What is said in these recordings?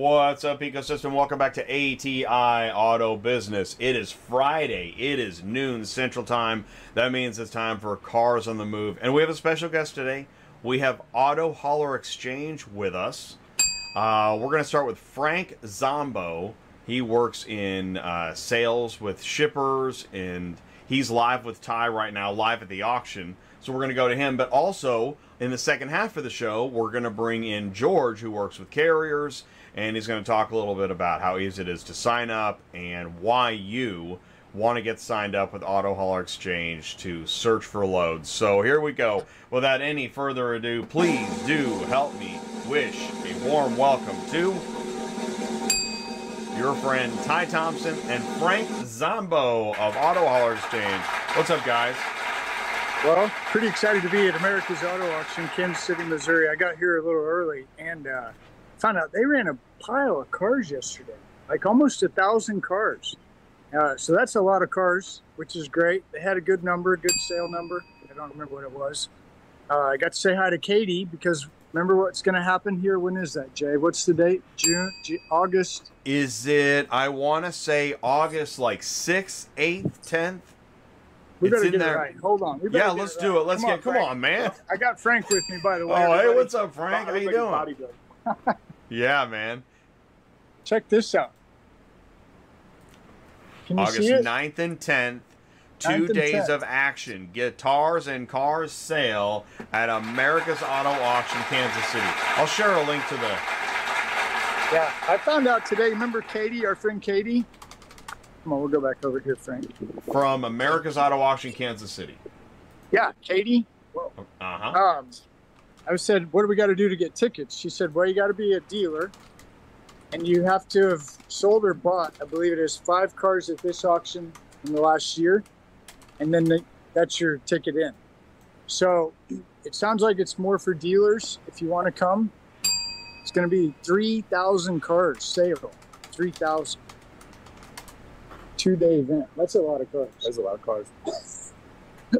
What's up, ecosystem? Welcome back to ATI Auto Business. It is Friday. It is noon Central Time. That means it's time for Cars on the Move. And we have a special guest today. We have Auto Hauler Exchange with us. Uh, we're going to start with Frank Zombo. He works in uh, sales with shippers, and he's live with Ty right now, live at the auction. So we're going to go to him. But also, in the second half of the show, we're going to bring in George, who works with carriers, and he's going to talk a little bit about how easy it is to sign up and why you want to get signed up with Auto Hauler Exchange to search for loads. So here we go. Without any further ado, please do help me wish a warm welcome to your friend Ty Thompson and Frank Zombo of Auto Hauler Exchange. What's up, guys? Well, pretty excited to be at America's Auto Auction, Kansas City, Missouri. I got here a little early and uh, found out they ran a pile of cars yesterday, like almost a thousand cars. Uh, so that's a lot of cars, which is great. They had a good number, a good sale number. I don't remember what it was. Uh, I got to say hi to Katie because remember what's going to happen here. When is that, Jay? What's the date? June, G- August. Is it, I want to say August like 6th, 8th, 10th? We It's better in get there. it right. Hold on. Yeah, let's it do right. it. Let's Come get, on, come Frank. on, man. I got Frank with me, by the way. Oh, hey, what's up, Frank? How you doing? Yeah, man. Check this out. Can you August see it? 9th and 10th. 2 9th and days 10th. of action. Guitars and cars sale at America's Auto Auction, Kansas City. I'll share a link to the. Yeah, I found out today. Remember Katie, our friend Katie? Come on, we'll go back over here, Frank. From America's Auto Auction, Kansas City. Yeah, Katie. Uh huh. Um, I said, what do we got to do to get tickets? She said, well, you got to be a dealer, and you have to have sold or bought, I believe it is, five cars at this auction in the last year, and then the, that's your ticket in. So it sounds like it's more for dealers. If you want to come, it's going to be three thousand cars sale, three thousand. Two day event. That's a lot of cars. There's a lot of cars.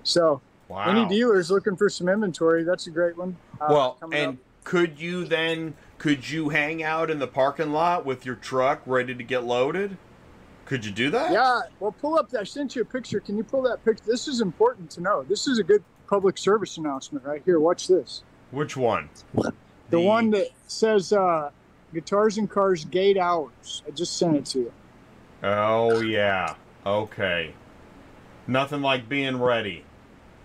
So Wow. any dealers looking for some inventory, that's a great one. Uh, Well, and up. could you then could you hang out in the parking lot with your truck ready to get loaded? Could you do that? Yeah, well, pull up. I sent you a picture. Can you pull that picture? This is important to know. This is a good public service announcement right here. Watch this. Which one? The, one that says uh, "Guitars and Cars Gate Hours." I just sent it to you. Oh yeah. Okay. Nothing like being ready.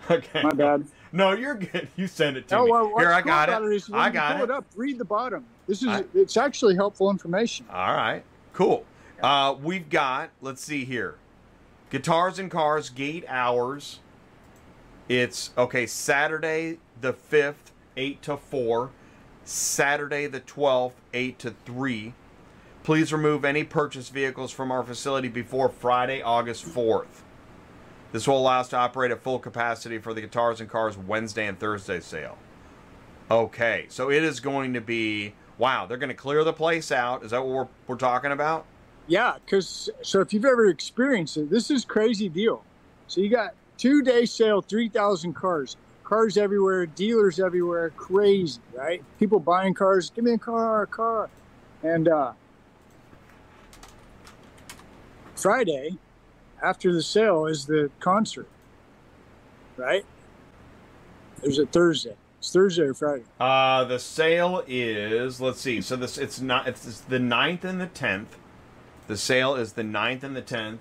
Okay. My bad. No, you're good. You send it to No, me. well, Here, I cool got it. when I got pull it. it up. Read the bottom. This is I- it's actually helpful information. All right. Cool. Uh, we've got. Let's see here. Guitars and Cars Gate Hours. It's okay. Saturday the fifth, eight to four. Saturday the twelfth, eight to three. Please remove any purchased vehicles from our facility before Friday, August fourth. This will allow us to operate at full capacity for the Guitars and Cars Wednesday and Thursday sale. Okay, so it is going to be wow. They're going to clear the place out. Is that what we're, we're talking about? Yeah, because so if you've ever experienced it, this is crazy deal. So you got two day sale, three thousand cars, cars everywhere, dealers everywhere, crazy, right? People buying cars. Give me a car, a car, and uh, Friday after the sale is the concert, right? There's a Thursday. It's Thursday or Friday. Uh, the sale is let's see. So this it's not it's, it's the 9th and the tenth. The sale is the 9th and the tenth.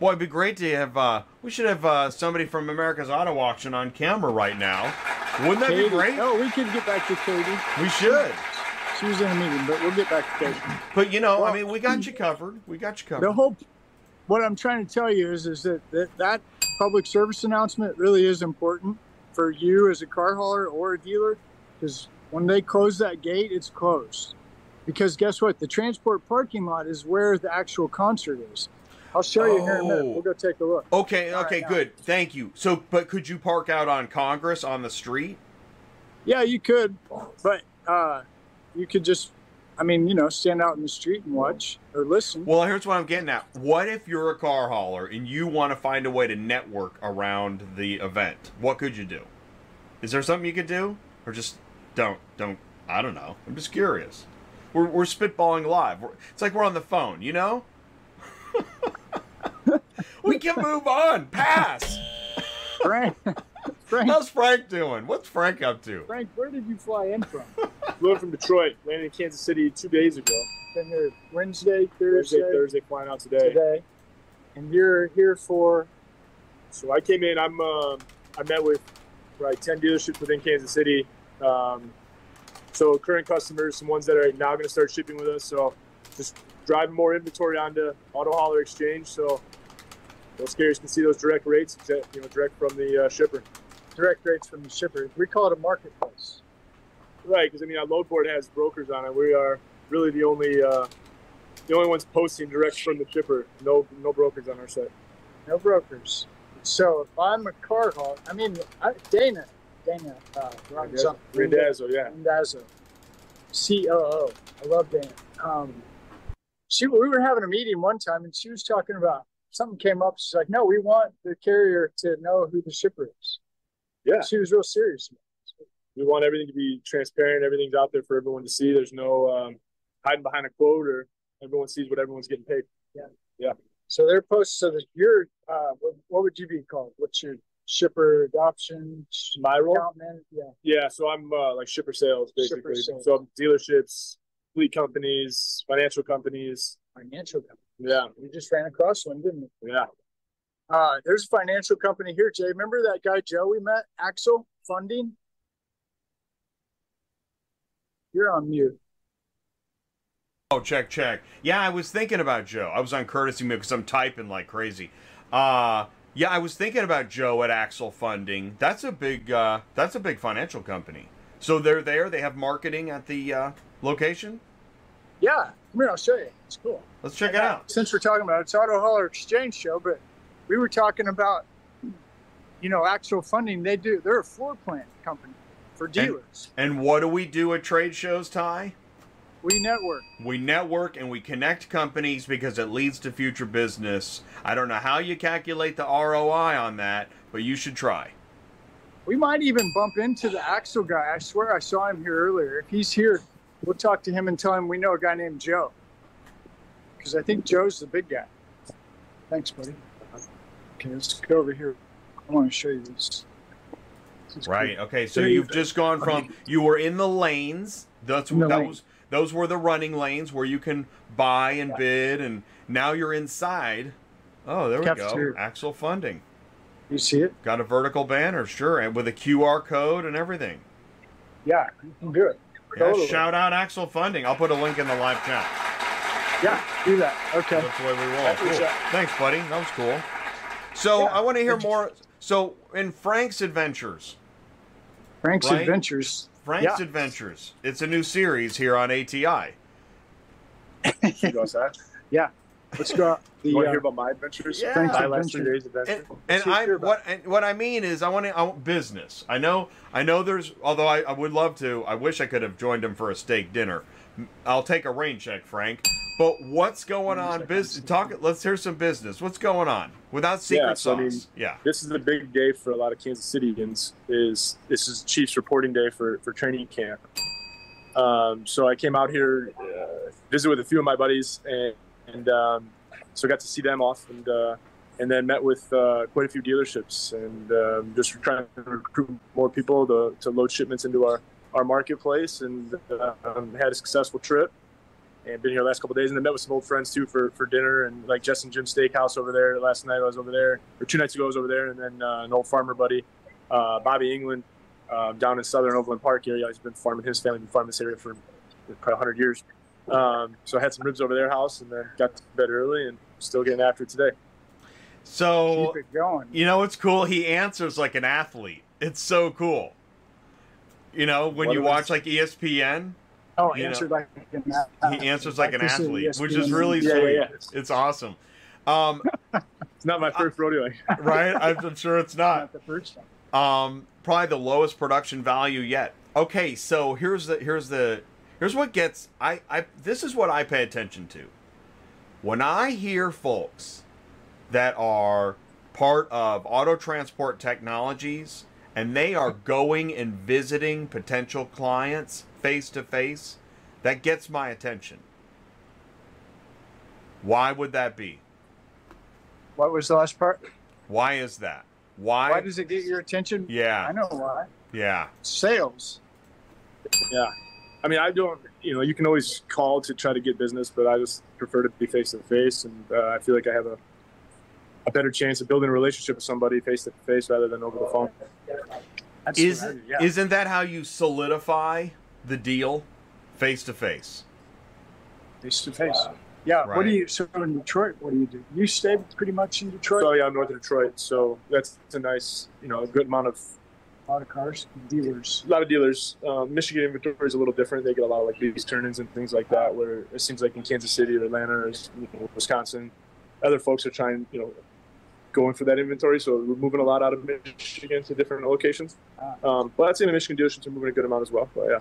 Boy, it'd be great to have. Uh, we should have uh, somebody from America's Auto Auction on camera right now. Wouldn't that Katie, be great? Oh, we could get back to Katie. We should. She was in a meeting, but we'll get back to Katie. But you know, I mean, we got you covered. We got you covered. the whole what i'm trying to tell you is is that that, that public service announcement really is important for you as a car hauler or a dealer because when they close that gate it's closed because guess what the transport parking lot is where the actual concert is i'll show you here in a minute Oh. we'll go take a look Okay, All okay, right, now. good. Thank you. So, but could you park out on Congress on the street? yeah you could but uh you could just i mean you know stand out in the street and watch or listen Well, here's what I'm getting at. What if you're a car hauler and you want to find a way to network around the event? What could you do? Is there something you could do, or just don't don't? I don't know. I'm just curious. we're, we're spitballing live. We're, it's like we're on the phone, you know. we can move on. Pass. Frank, Frank, How's Frank doing? What's Frank up to? Frank, where did you fly in from? Flew in from Detroit, landed in Kansas City two days ago. Been here Wednesday, Thursday, Thursday, Thursday, flying out today. today, and you're here for So I came in. I'm. Uh, I met with right ten dealerships within Kansas City. Um, so current customers, some ones that are now going to start shipping with us. So just driving more inventory onto Auto Hauler Exchange. So those carriers can see those direct rates, you know, direct from the uh, shipper. direct rates from the shipper. We call it a marketplace. Right, because I mean, our load board has brokers on it. We are really the only uh, the only ones posting direct from the shipper. No, no brokers on our site. No brokers. So if I'm a car hauler, I mean, I, Dana, Dana, uh, runs up. Randazzo, yeah. Randazzo, COO. I love Dana. Um, she, we were having a meeting one time, and she was talking about something came up. She's like, "No, we want the carrier to know who the shipper is." Yeah. She was real serious. We want everything to be transparent. Everything's out there for everyone to see. There's no um, hiding behind a quote, or everyone sees what everyone's getting paid. Yeah. Yeah. So they're posted. So that you're, uh, what, what would you be called? What's your shipper adoption? My role? Yeah. Yeah, so I'm uh, like shipper sales basically. Shipper sales. So dealerships, fleet companies, financial companies. Financial company. Yeah, We just ran across one, didn't we? yeah. Uh, there's a financial company here, Jay. Remember that guy Joe we met? Axel Funding. You're on mute. Oh, check, check. Yeah, I was thinking about Joe. I was on courtesy mode because I'm typing like crazy. Uh, yeah, I was thinking about Joe at Axel Funding. That's a big, uh, that's a big financial company. So they're there. They have marketing at the uh, location. Yeah, come here. I'll show you. It's cool. Let's check it out. Since we're talking about it, it's Auto Hauler Exchange Show, but we were talking about, you know, Axel Funding. They do. They're a floor plan company for dealers. And what do we do at trade shows, Ty? we network. We network and we connect companies because it leads to future business. I don't know how you calculate the ROI on that, but you should try. We might even bump into the Axel guy. I swear I saw him here earlier. If he's here, we'll talk to him and tell him we know a guy named Joe. Because I think Joe's the big guy. Thanks, buddy. Okay, let's go over here. I want to show you this. Right. Okay. So you've just gone from you were in the lanes. That's the that lane. was those were the running lanes where you can buy and Yeah. bid, and now you're inside. Oh, there we go. Axle funding. You see it? Got a vertical banner, sure, and with a QR code and everything. Yeah, you can do it. Yeah, Totally. shout out Axle Funding. I'll put a link in the live chat. Yeah, do that. Okay. That's the way we roll. Cool. Thanks, buddy. That was cool. So Yeah. I want to hear more. So in Frank's Adventures, Frank's Right? Adventures. Frank's Yeah. Adventures. It's a new series here on ATI. You know that? Yeah. Let's go. The, You want to uh, hear about my adventures? Yeah. Frank's My last three Adventure. days adventure. And, and I about what and what I mean is I want to I want business. I know I know there's although I, I would love to. I wish I could have joined him for a steak dinner. I'll take a rain check, Frank. But what's going on? Business talk. Let's hear some business. What's going on without secret Yeah, so I mean- yeah. this is a big day for a lot of Kansas Citians. Is this is Chiefs reporting day for for training camp? Um, so I came out here, uh, visit with a few of my buddies, and, and um, so I got to see them off, and uh, and then met with uh, quite a few dealerships, and um, just trying to recruit more people to, to load shipments into our our marketplace, and uh, um, had a successful trip. And been here the last couple of days, and then met with some old friends too for, for dinner, and like Jess and Jim Steakhouse over there. Last night I was over there, or two nights ago I was over there, and then uh, an old farmer buddy, uh, Bobby England, uh, down in southern Overland Park area. He's been farming. His family been farming this area for probably 100 years. Um, so I had some ribs over their house, and then got to bed early, and still getting after it today. So keep it going. you know what's cool? He answers like an athlete. It's so cool. You know when What you was- watch like ESPN, Oh, you answered like an athlete. he answers like an Like this athlete, which is really Yeah, sweet. yeah, yeah. It's awesome. Um, It's not my first rodeo. right? I'm sure it's not. Not the first one. Um, probably the lowest production value yet. Okay, so here's the here's the here's what gets I I this is what I pay attention to. When I hear folks that are part of auto transport technologies and they are going and visiting potential clients face to face, that gets my attention. Why would that be? What was the last part? Why is that? Why? Why does it get your attention? Yeah. I know why. yeah. Sales. Yeah. I mean, I don't, you know, you can always call to try to get business, but I just prefer to be face to face. And uh, I feel like I have a, a better chance of building a relationship with somebody face to face rather than over the phone. That's Is what I yeah. isn't that how you solidify the deal, face to face? face to face. Yeah. What do you? So in Detroit, what do you do? You stay pretty much in Detroit. So, yeah, I'm north of Detroit. So that's, that's a nice, you know, a good amount of, a lot of cars, dealers. a lot of dealers. Um, Michigan inventory is a little different. They get a lot of like lease turn ins and things like that, where it seems like in Kansas City or Atlanta or you know, Wisconsin, other folks are trying, you know, going for that inventory. So we're moving a lot out of Michigan to different locations. Ah. Um, but I'd say the Michigan dealerships are moving a good amount as well. But yeah,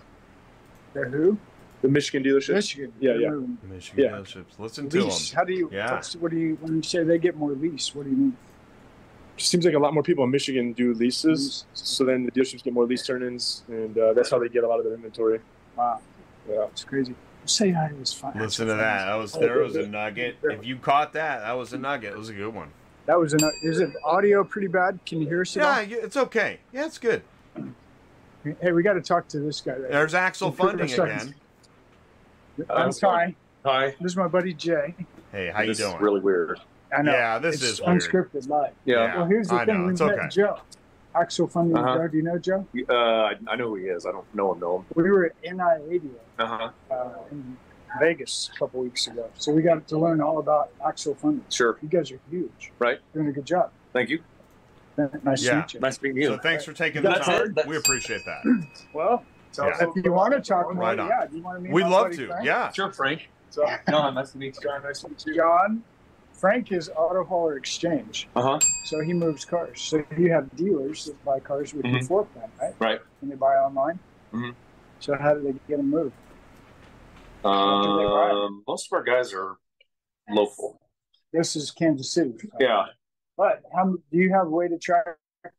They're who? the Michigan dealerships. Michigan. Yeah, yeah. moving. Michigan Yeah. dealerships. Listen to Lease. them. How do you? Yeah. What do you? When you say they get more lease, what do you mean? seems like a lot more people in Michigan do leases. Lease. So then the dealerships get more lease turn ins, and uh, that's how they get a lot of their inventory. Wow, Yeah. it's crazy. Say hi to his fine. Listen to that. That was there was a nugget. If you caught that, that was a nugget. It was a good one. That was an. Is it audio pretty bad? Can you hear us at Yeah, all? it's okay. Yeah, it's good. Hey, we got to talk to this guy. Right There's Axel Funding again. I'm Ty. Hi. This is my buddy Jay. Hey, how you this doing? is really weird. I know. Yeah, this it's is weird. unscripted live. Yeah. Well, here's the I thing. know, We it's met okay. Joe. Axel Funding Uh-huh. Joe. Do you know Joe? Uh, I, I know who he is. I don't know him. Know him. We were at NIADA Uh huh. uh, in Vegas a couple weeks ago. So we got to learn all about Axel Funding. Sure. You guys are huge. Right. Doing a good job. Thank you. Nice Yeah. to meet you. Nice to meet you. So thanks for taking the time. it. We appreciate that. Well, Yeah. if you want to talk more, Right on. yeah. Do you want to meet We'd love to. Frank? Yeah. Sure, Frank. So, John, nice to meet you. John, nice to meet you. John, Frank is Auto Hauler Exchange. Uh huh. So he moves cars. So you have dealers that buy cars with your Mhm. floor plan, right? Right. And they buy online. Mhm. So how do they get them moved? Um, most of our guys are local. This is Kansas City. Yeah. But how do you have a way to track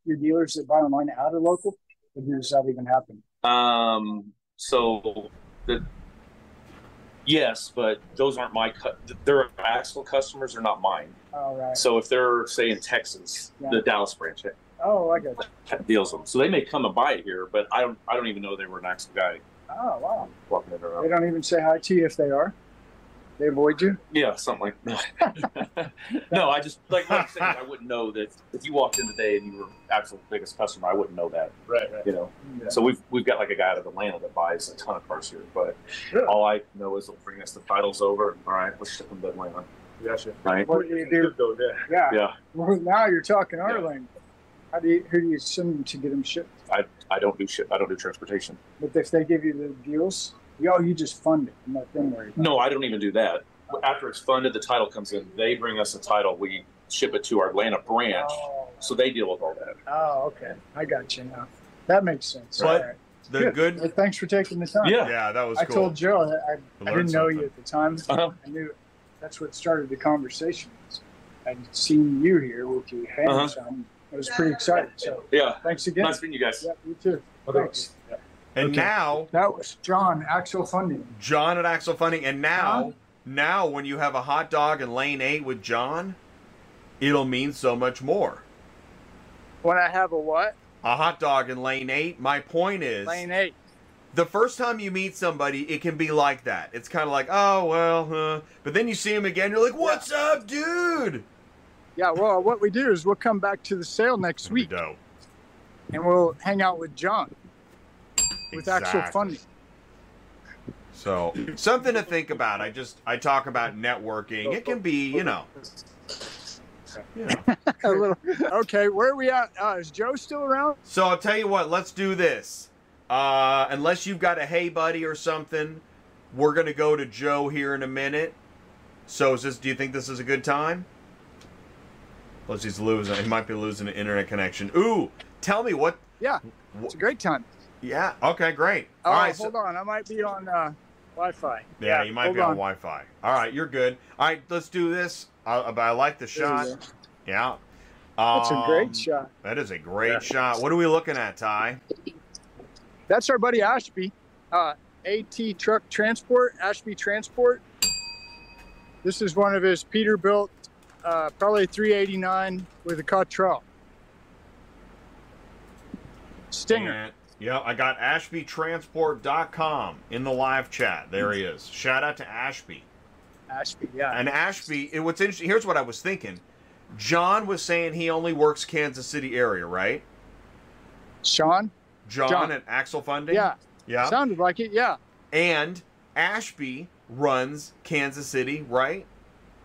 your dealers that buy online out of local? Or does that even happen? Um. So the yes, but those aren't my. Cu- they're actual customers. They're not mine. All right. So if they're say in Texas, Yeah. the Dallas branch Oh, I got you. deals them. So they may come and buy it here, but I don't. I don't even know they were an actual guy Oh, wow. walking They don't even say hi to you if they are. They avoid you. Yeah, something like that. no, I just like what I'm saying. I wouldn't know that if you walked in today and you were absolute biggest customer, I wouldn't know that. Right, right. You know. Yeah. So we've we've got like a guy out of Atlanta that buys a ton of cars here, but Really? all I know is they'll bring us the titles over. All right, let's ship them to Atlanta. Gotcha. Right? What do you do? Though, yeah. Yeah. Yeah. Well, now you're talking our Yeah. language. How do you, who do you send them to get them shipped? I I don't do shit. I don't do transportation. But if they give you the deals, yo, you just fund it. and Let them worry. about No, I don't even do that. After it's funded, the title comes in. They bring us a title. We ship it to our Atlanta branch, Oh, so they deal with all that. oh, okay. I got you now. That makes sense. But- All right. The good. Well, thanks for taking the time. Yeah, yeah, that was I cool. told Joe that I, I didn't know something. you at the time. Uh-huh. I knew that's what started the conversation. I'd seen you here with your family. Uh-huh. son. I was pretty excited. So Yeah. thanks again. Nice meeting you guys. Yeah, you too. Thanks. And Okay. now That was John, Axel Funding. John at Axel Funding, and now, Huh? now when you have a hot dog in lane eight with John, it'll mean so much more. When I have a what? A hot dog in lane eight. My point is, Lane eight. the first time you meet somebody, it can be like that. It's kind of like, oh well, huh. but then you see him again, you're like, what's up, dude? Yeah, well, what we do is we'll come back to the sale next It'll be week dope. and we'll hang out with John with Exactly. Funding. So something to think about. I just I talk about networking. It can be, you know, you know. a little. Okay, where are we at? Uh, is Joe still around? So I'll tell you what. Let's do this. Uh, unless you've got a hey buddy or something, we're gonna go to Joe here in a minute. So is this? Do you think this is a good time? Plus he's losing. He might be losing an internet connection. Ooh, tell me what. Yeah, it's a great time. Yeah. Okay. Great. Oh, All right. so- hold on. I might be on uh, Wi-Fi. yeah, you might be on, Wi-Fi. All right, you're good. All right, let's do this. I, I like the shot. Yeah. That's a Um, great shot. That is a great Yeah. shot. What are we looking at, Ty? That's our buddy Ashby. Uh, AT Truck Transport, Ashby Transport. This is one of his Peterbilt, uh, probably 389 with a Cottrell. Stinger. And, yeah, I got AshbyTransport.com in the live chat. There he is. Shout out to Ashby. Ashby, yeah. And Ashby, it, what's interesting, here's what I was thinking. John was saying he only works Kansas City area, right? Sean? John, John. at Axle Funding? Yeah. Yeah. Sounded like it, yeah. And Ashby runs Kansas City, right?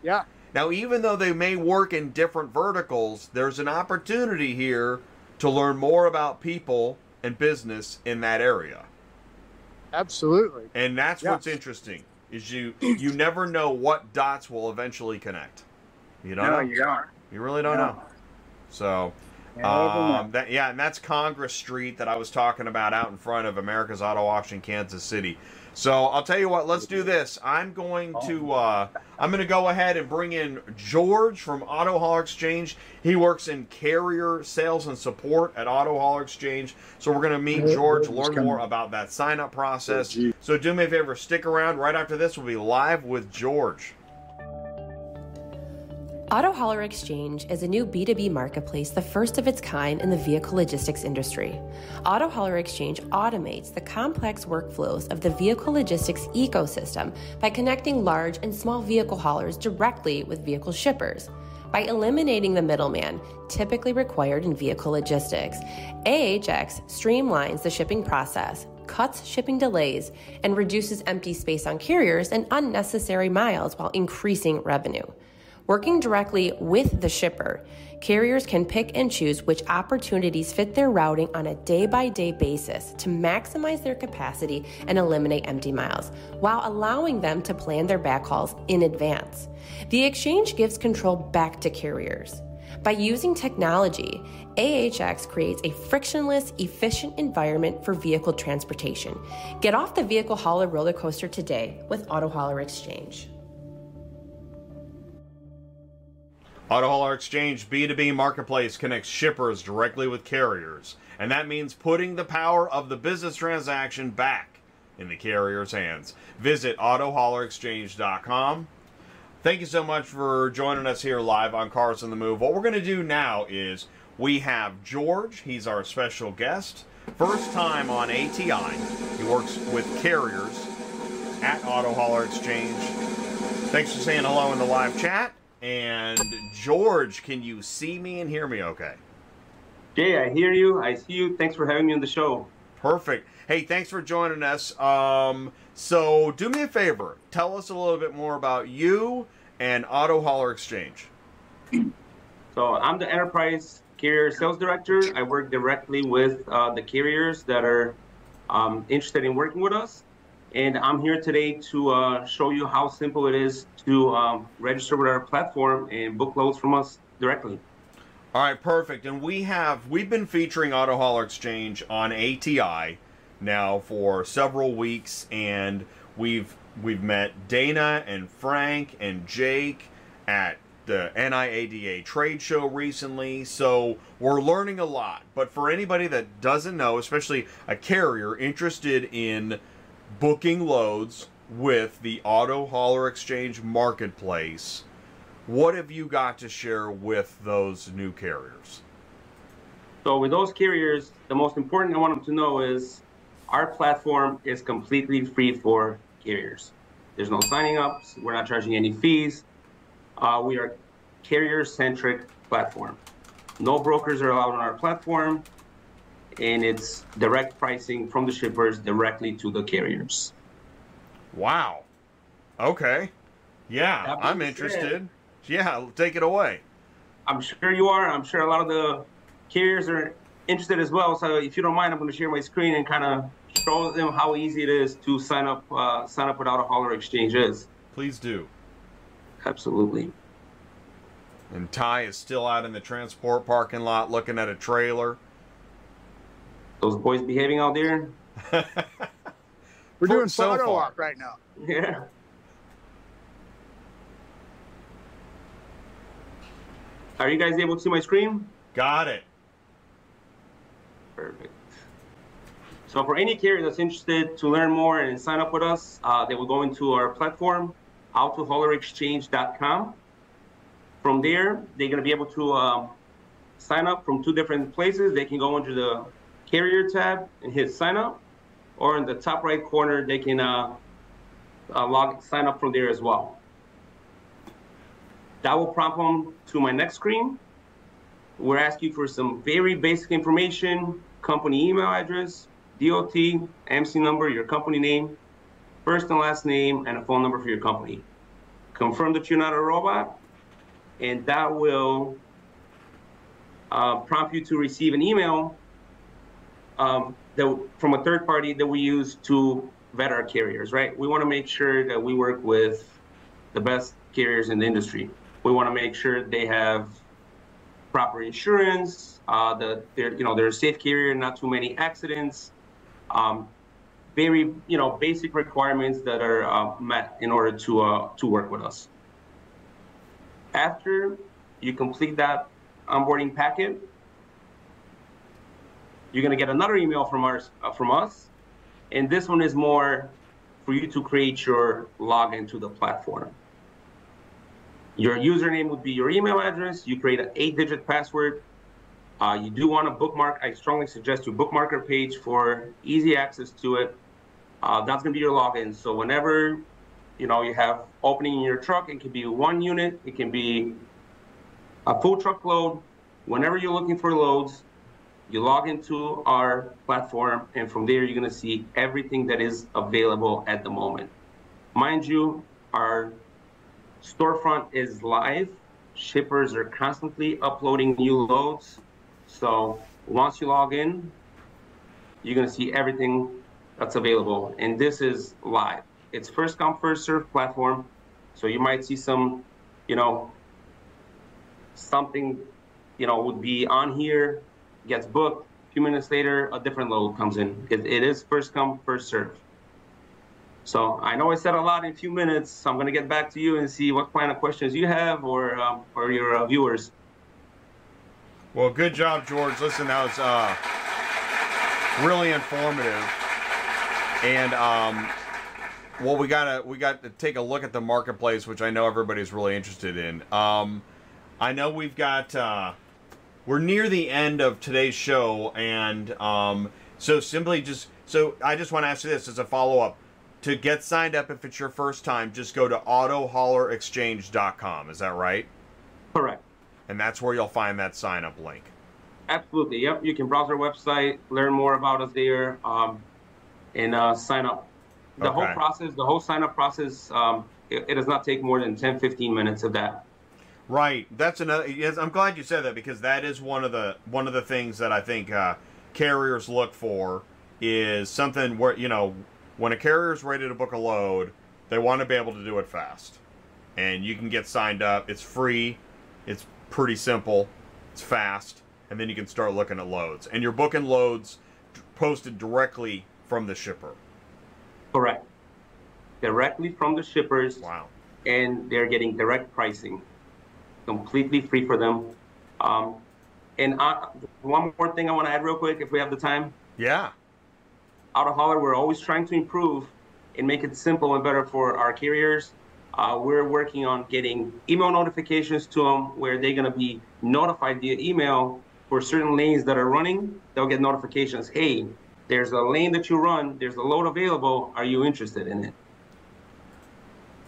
Yeah. Now, even though they may work in different verticals, there's an opportunity here to learn more about people and business in that area. Absolutely. And that's Yeah. what's interesting is you you never know what dots will eventually connect. You don't know. you don't. You really don't No. know. So You never know. um, that yeah, and that's Congress Street that I was talking about out in front of America's Auto Auction, Kansas City. So I'll tell you what, let's do this. I'm going to uh, I'm going to go ahead and bring in George from Auto Hauler Exchange. He works in carrier sales and support at Auto Hauler Exchange. So we're going to meet George, George learn more about that sign up process. So do me a favor, stick around. Right after this, we'll be live with George. Auto Hauler Exchange is a new B2B marketplace, the first of its kind in the vehicle logistics industry. Auto Hauler Exchange automates the complex workflows of the vehicle logistics ecosystem by connecting large and small vehicle haulers directly with vehicle shippers. By eliminating the middleman typically required in vehicle logistics, AHX streamlines the shipping process, cuts shipping delays, and reduces empty space on carriers and unnecessary miles while increasing revenue. Working directly with the shipper, carriers can pick and choose which opportunities fit their routing on a day by day basis to maximize their capacity and eliminate empty miles, while allowing them to plan their backhauls in advance. The exchange gives control back to carriers. By using technology, AHX creates a frictionless, efficient environment for vehicle transportation. Get off the vehicle hauler roller coaster today with Auto Hauler Exchange. Auto Hauler Exchange B2B marketplace connects shippers directly with carriers, and that means putting the power of the business transaction back in the carrier's hands. Visit AutoHaulerExchange.com. Thank you so much for joining us here live on Cars on the Move. What we're going to do now is we have George. He's our special guest. First time on ATI. He works with carriers at Auto Hauler Exchange. Thanks for saying hello in the live chat. And George, can you see me and hear me okay? Jay, I hear you. I see you. Thanks for having me on the show. Perfect. Hey, thanks for joining us. Um, so do me a favor. Tell us a little bit more about you and Auto Hauler Exchange. So I'm the enterprise carrier sales director. I work directly with uh, the carriers that are um, interested in working with us. And I'm here today to uh, show you how simple it is to um, register with our platform and book loads from us directly. All right, perfect. And we have we've been featuring Auto Hauler Exchange on ATI now for several weeks, and we've we've met Dana and Frank and Jake at the NIADA trade show recently. So we're learning a lot. But for anybody that doesn't know, especially a carrier interested in booking loads with the Auto Hauler Exchange marketplace, what have you got to share with those new carriers? So with those carriers, the most important I want them to know is our platform is completely free for carriers. There's no signing ups. We're not charging any fees. Uh, we are carrier-centric platform. No brokers are allowed on our platform, and it's direct pricing from the shippers directly to the carriers. Wow. Okay. Yeah, I'm interested. Yeah, take it away. I'm sure you are. I'm sure a lot of the carriers are interested as well. So if you don't mind, I'm going to share my screen and kind of show them how easy it is to sign up uh, sign up with Auto Hauler Exchange is. Please do. Absolutely. And Ty is still out in the transport parking lot looking at a trailer. Those boys behaving out there. We're doing so photo op right now. Yeah. Are you guys able to see my screen? Got it. Perfect. So for any carrier that's interested to learn more and sign up with us, uh, they will go into our platform, autohaulerexchange.com. From there, they're going to be able to um, sign up from two different places. They can go into the carrier tab and hit sign up, or in the top right corner, they can uh, uh, log sign up from there as well. That will prompt them to my next screen. We're asking for some very basic information, company email address, DOT, MC number, your company name, first and last name, and a phone number for your company. Confirm that you're not a robot, and that will uh, prompt you to receive an email um, that, from a third party that we use to vet our carriers, right? We want to make sure that we work with the best carriers in the industry. We want to make sure they have proper insurance, uh, that they're, you know, they're a safe carrier, not too many accidents, um, very, you know, basic requirements that are uh, met in order to, uh, to work with us. After you complete that onboarding packet, you're going to get another email from us, uh, from us, and this one is more for you to create your login to the platform. Your username would be your email address. You create an eight-digit password. Uh, you do want to bookmark. I strongly suggest you bookmark our page for easy access to it. Uh, that's going to be your login. So whenever you know you have opening in your truck, it can be one unit. It can be a full truckload. Whenever you're looking for loads, you log into our platform, and from there, you're going to see everything that is available at the moment. Mind you, our storefront is live. Shippers are constantly uploading new loads. So once you log in, you're going to see everything that's available. And this is live. It's first come, first serve platform. So you might see some, you know, something, you know, would be on here, gets booked. A few minutes later, a different load comes in. it, it is first come, first serve. So I know I said a lot in a few minutes. So I'm going to get back to you and see what kind of questions you have or um, or your uh, viewers. Well, good job, George. Listen, that was uh, really informative. And um, well, we gotta we got to take a look at the marketplace, which I know everybody's really interested in. Um, I know we've got uh, we're near the end of today's show, and um, so simply just so I just want to ask you this as a follow up. To get signed up, if it's your first time, just go to autohaulerexchange.com. Is that right? Correct. And that's where you'll find that sign up link. Absolutely. Yep. You can browse our website, learn more about us there, um, and uh, sign up. The Okay. whole process, the whole sign up process, um, it, it does not take more than 10, 15 minutes of that. Right. That's another. Yes, I'm glad you said that because that is one of the one of the things that I think uh, carriers look for is something where you know when a carrier is ready to book a load, they want to be able to do it fast, and you can get signed up. It's free. It's pretty simple. It's fast, and then you can start looking at loads, and you're booking loads posted directly from the shipper. Correct. Directly from the shippers, Wow. and they're getting direct pricing, completely free for them. Um, and one more thing I want to add real quick, if we have the time. Yeah. Auto Hauler we're always trying to improve and make it simple and better for our carriers uh, we're working on getting email notifications to them where they're going to be notified via email for certain lanes that are running they'll get notifications hey there's a lane that you run there's a load available are you interested in it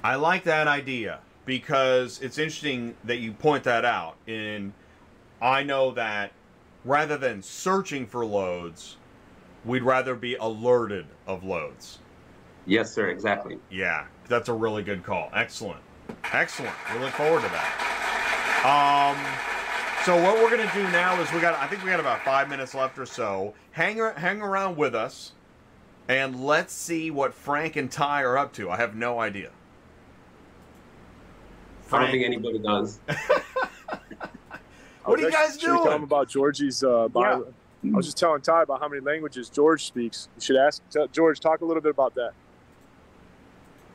I like that idea because it's interesting that you point that out. And I know that rather than searching for loads, we'd rather be alerted of loads. yes sir exactly Yeah, that's a really good call. Excellent. Excellent. We look forward to that. Um, so what we're gonna do now is we got I think we got about five minutes left or so. Hang hang around with us, and let's see what Frank and Ty are up to. I have no idea. I don't think anybody does What are you guys Should we tell him doing? about Georgie's uh, bio? I was just telling Ty about how many languages George speaks. You should ask tell, George. Talk a little bit about that.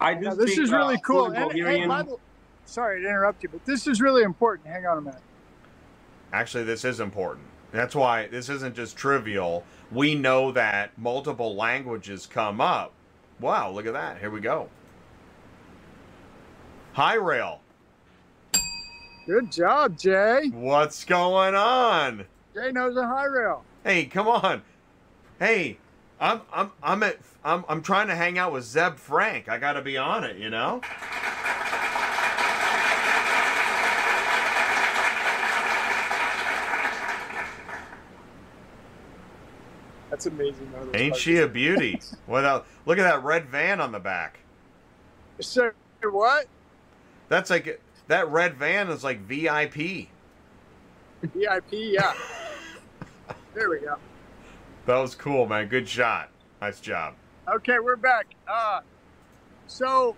i do Now, this speak, is uh, really cool. And, and Bulgarian. by the- sorry to interrupt you, but this is really important. Hang on a minute. Actually, this is important. That's why this isn't just trivial. we know that multiple languages come up. Wow, look at that. Here we go. High rail. Good job, Jay. What's going on? Jay knows a high rail. Hey, come on. Hey, I'm I'm I'm at I'm I'm trying to hang out with Zeb Frank. I got to be on it, you know? That's amazing. though, Ain't she a beauty? Without look at that red van on the back. So what? That's like that red van is like VIP. VIP, yeah. there we go. That was cool, man. Good shot. Nice job. Okay, we're back. Uh, so,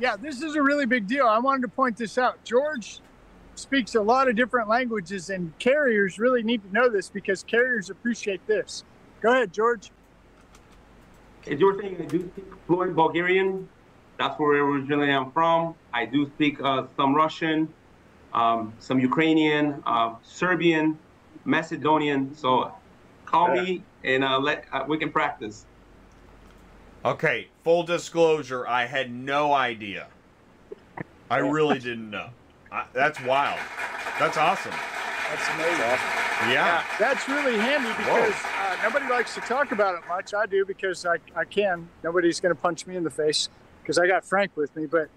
yeah, this is a really big deal. I wanted to point this out. George speaks a lot of different languages, and carriers really need to know this because carriers appreciate this. Go ahead, George. As you were saying, I do speak fluent Bulgarian. That's where originally I'm from. I do speak uh, some Russian, um, some Ukrainian, uh, Serbian, Macedonian. So call me and uh, let uh, we can practice. Okay, full disclosure, I had no idea. I really didn't know. I, that's wild. That's awesome. That's amazing. Yeah. That's really handy because uh, nobody likes to talk about it much. I do because I, I can. Nobody's going to punch me in the face because I got Frank with me. But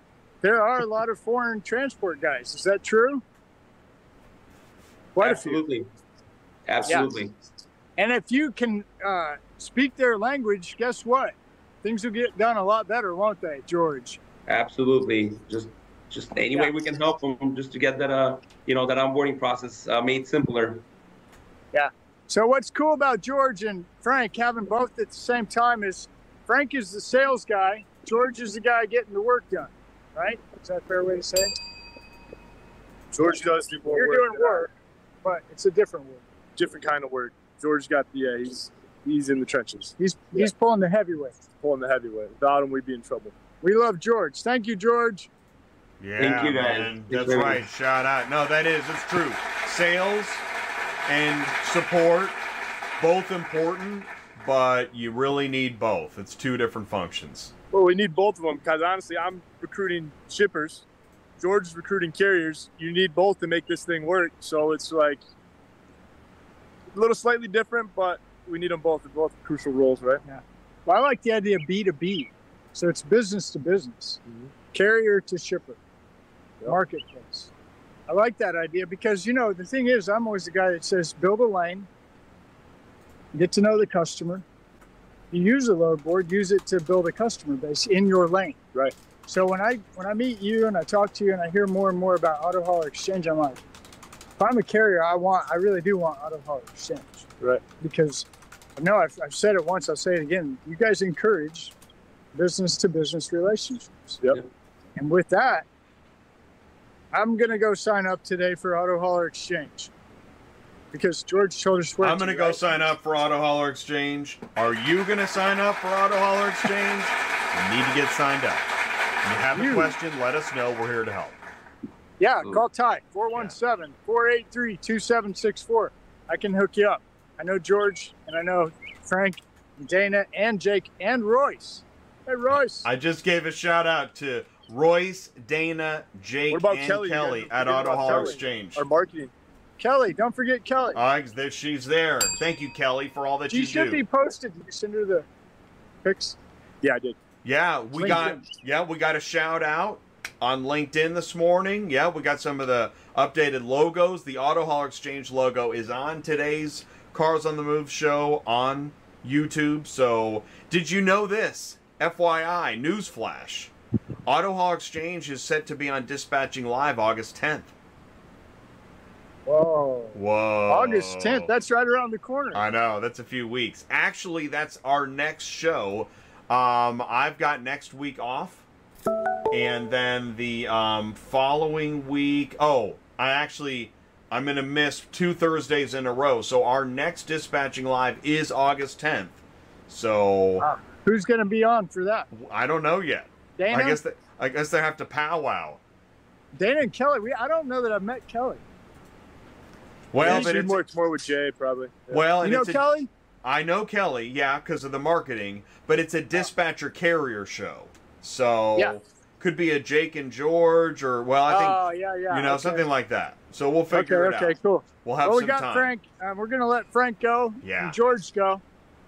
there are a lot of foreign transport guys. Is that true? Quite a few. Absolutely. Absolutely. And if you can uh, speak their language, guess what? Things will get done a lot better, won't they, George? Absolutely. Just just any way we can help them just to get that uh you know that onboarding process uh, made simpler. Yeah so what's cool about George and Frank having both at the same time is Frank is the sales guy, George is the guy getting the work done, right? Is that a fair way to say it? George does do more work. You're work doing than I- work, but it's a different work. different kind of work. George got the yeah, he's he's in the trenches, He's he's pulling the heavyweight. pulling the heavyweight. Without him, we'd be in trouble. We love George. Thank you, George. Yeah, Thank you, guys. man. That's you very right. much. Shout out. No, that is. It's true. Sales and support, both important, but you really need both. It's two different functions. Well, we need both of them because honestly, I'm recruiting shippers. George is recruiting carriers. You need both to make this thing work. So it's like a little slightly different, but we need them both. They're both crucial roles, right? Yeah. Well, I like the idea of B2B. So it's business to business, Mhm. carrier to shipper, Yep. marketplace. I like that idea because, you know, the thing is, I'm always the guy that says build a lane, get to know the customer. You use a load board, use it to build a customer base in your lane. Right. So when I when I meet you and I talk to you and I hear more and more about auto hauler exchange, I'm like, if I'm a carrier, I want I really do want auto hauler exchange Right. because I know I've, I've said it once, I'll say it again. You guys encourage business to business relationships. Yep. And with that, I'm to go sign up today for Auto Hauler Exchange because George told us where I'm going to go sign up for Auto Hauler Exchange. Are you going to sign up for Auto Hauler Exchange? You need to get signed up. If you have a You. question, let us know. We're here to help. Yeah, call Ty 417 483 2764. I can hook you up. I know George and I know Frank, and Dana, and Jake, and Royce. Hey, Royce. I just gave a shout out to Royce, Dana, Jake, What about and Kelly? Kelly at Auto about Hauler Exchange. Our marketing. Kelly, don't forget Kelly. Uh, there, she's there. Thank you, Kelly, for all that she you should be posted. Did you send her the pics. Yeah, I did. Yeah, we LinkedIn. got yeah, we got a shout out on LinkedIn this morning. Yeah, we got some of the updated logos. The Auto Hauler Exchange logo is on today's Cars on the Move show on YouTube. So, did you know this? FYI, newsflash. Auto Hauler Exchange is set to be on Dispatching Live August 10th. Whoa. Whoa. August 10th. That's right around the corner. I know that's a few weeks. Actually, that's our next show. Um, I've got next week off, and then the um, following week. Oh, I actually I'm gonna miss two Thursdays in a row. So our next dispatching live is August 10th. So Wow. Who's going to be on for that? I don't know yet. Dana? I guess that I guess they have to powwow. Dana and Kelly. We, I don't know that I've met Kelly. Well, yeah, but she it's, more, more with Jay probably. Yeah. well, You know Kelly? I know Kelly, yeah, because of the marketing, but it's a dispatcher carrier show. So Yeah. could be a Jake and George, or well, I think oh yeah, yeah. you know okay. something like that. So we'll figure Okay, it okay, out. cool. We'll have well, we got time. Frank. Um, we're gonna let Frank go. Yeah. And George go.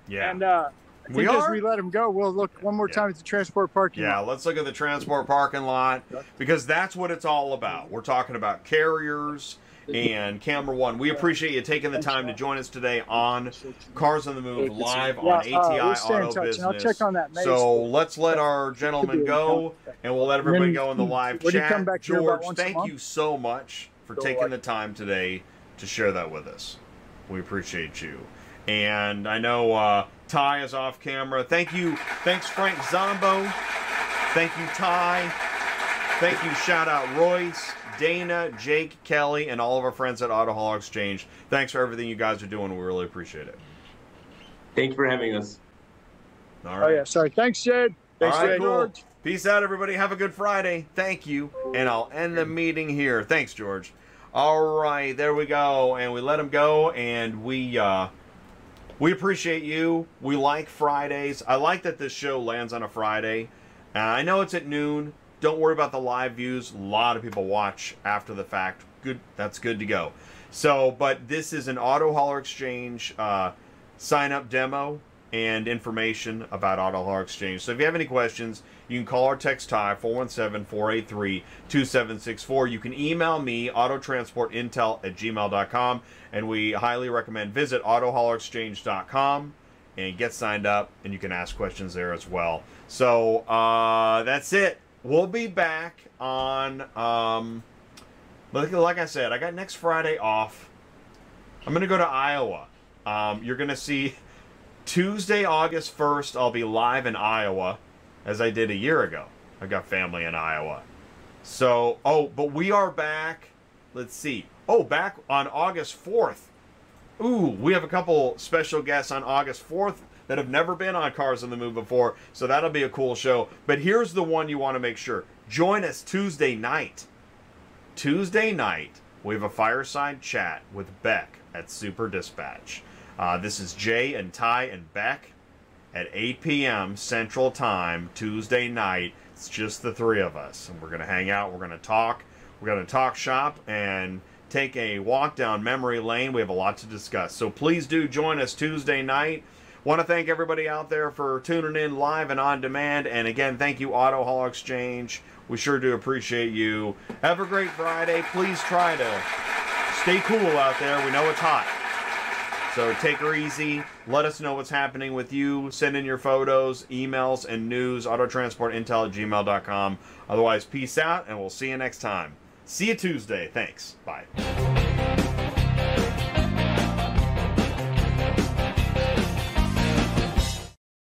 Yeah. And uh, I We think as we let him go, we'll look one more Yeah. time at the transport parking Yeah, lot. let's look at the transport parking lot because that's what it's all about. We're talking about carriers and Camera One. We appreciate you taking the time to join us today on Cars on the Move live on uh, ATI we'll stay in Auto Business. and I'll check on that maze. So let's let our gentlemen go, and we'll let everybody go in the live chat. back here about George, thank you so much for taking the time today to share that with us. We appreciate you. And I know uh, Ty is off camera. Thank you. Thanks, Frank Zombo. Thank you, Ty. Thank you. Shout out Royce, Dana, Jake, Kelly, and all of our friends at Auto Hauler Exchange. Thanks for everything you guys are doing. We really appreciate it. Thank you for having us. All right. Oh yeah, sorry. Thanks, Jed. Thanks, All right, Jade. cool. Peace out, everybody. Have a good Friday. Thank you. And I'll end the meeting here. Thanks, George. All right, there we go. And we let him go, and we uh, we appreciate you. We like Fridays. I like that this show lands on a Friday. Uh, I know it's at noon. Don't worry about the live views. A lot of people watch after the fact. Good. That's good to go. So, but this is an Auto Hauler Exchange uh, sign up demo and information about Auto Hauler Exchange. So if you have any questions, you can call or text Ty 417-483-2764. You can email me autotransportintel at gmail.com and we highly recommend visit autohaulerexchange.com and get signed up and you can ask questions there as well. So uh, that's it. We'll be back on um, like, like I said, I got next Friday off. I'm gonna go to Iowa. Um, you're gonna see Tuesday, August 1st. I'll be live in Iowa, as I did a year ago. I got family in Iowa. So, oh, but we are back. Let's see. Oh, back on August 4th. Ooh, we have a couple special guests on August 4th that have never been on Cars on the Move before, so that'll be a cool show. But here's the one you want to make sure. Join us Tuesday night. Tuesday night, we have a fireside chat with Beck at Super Dispatch. Uh, this is Jay and Ty and Beck at 8 p.m. Central Time, Tuesday night. It's just the three of us. And we're going to hang out. We're going to talk. We're going to talk shop and take a walk down memory lane. We have a lot to discuss. So please do join us Tuesday night. Want to thank everybody out there for tuning in live and on demand. And again, thank you, Auto Hauler Exchange. We sure do appreciate you. Have a great Friday. Please try to stay cool out there. We know it's hot. So take her easy. Let us know what's happening with you. Send in your photos, emails, and news. Autotransportintel at gmail.com. Otherwise, peace out, and we'll see you next time. See you Tuesday. Thanks. Bye.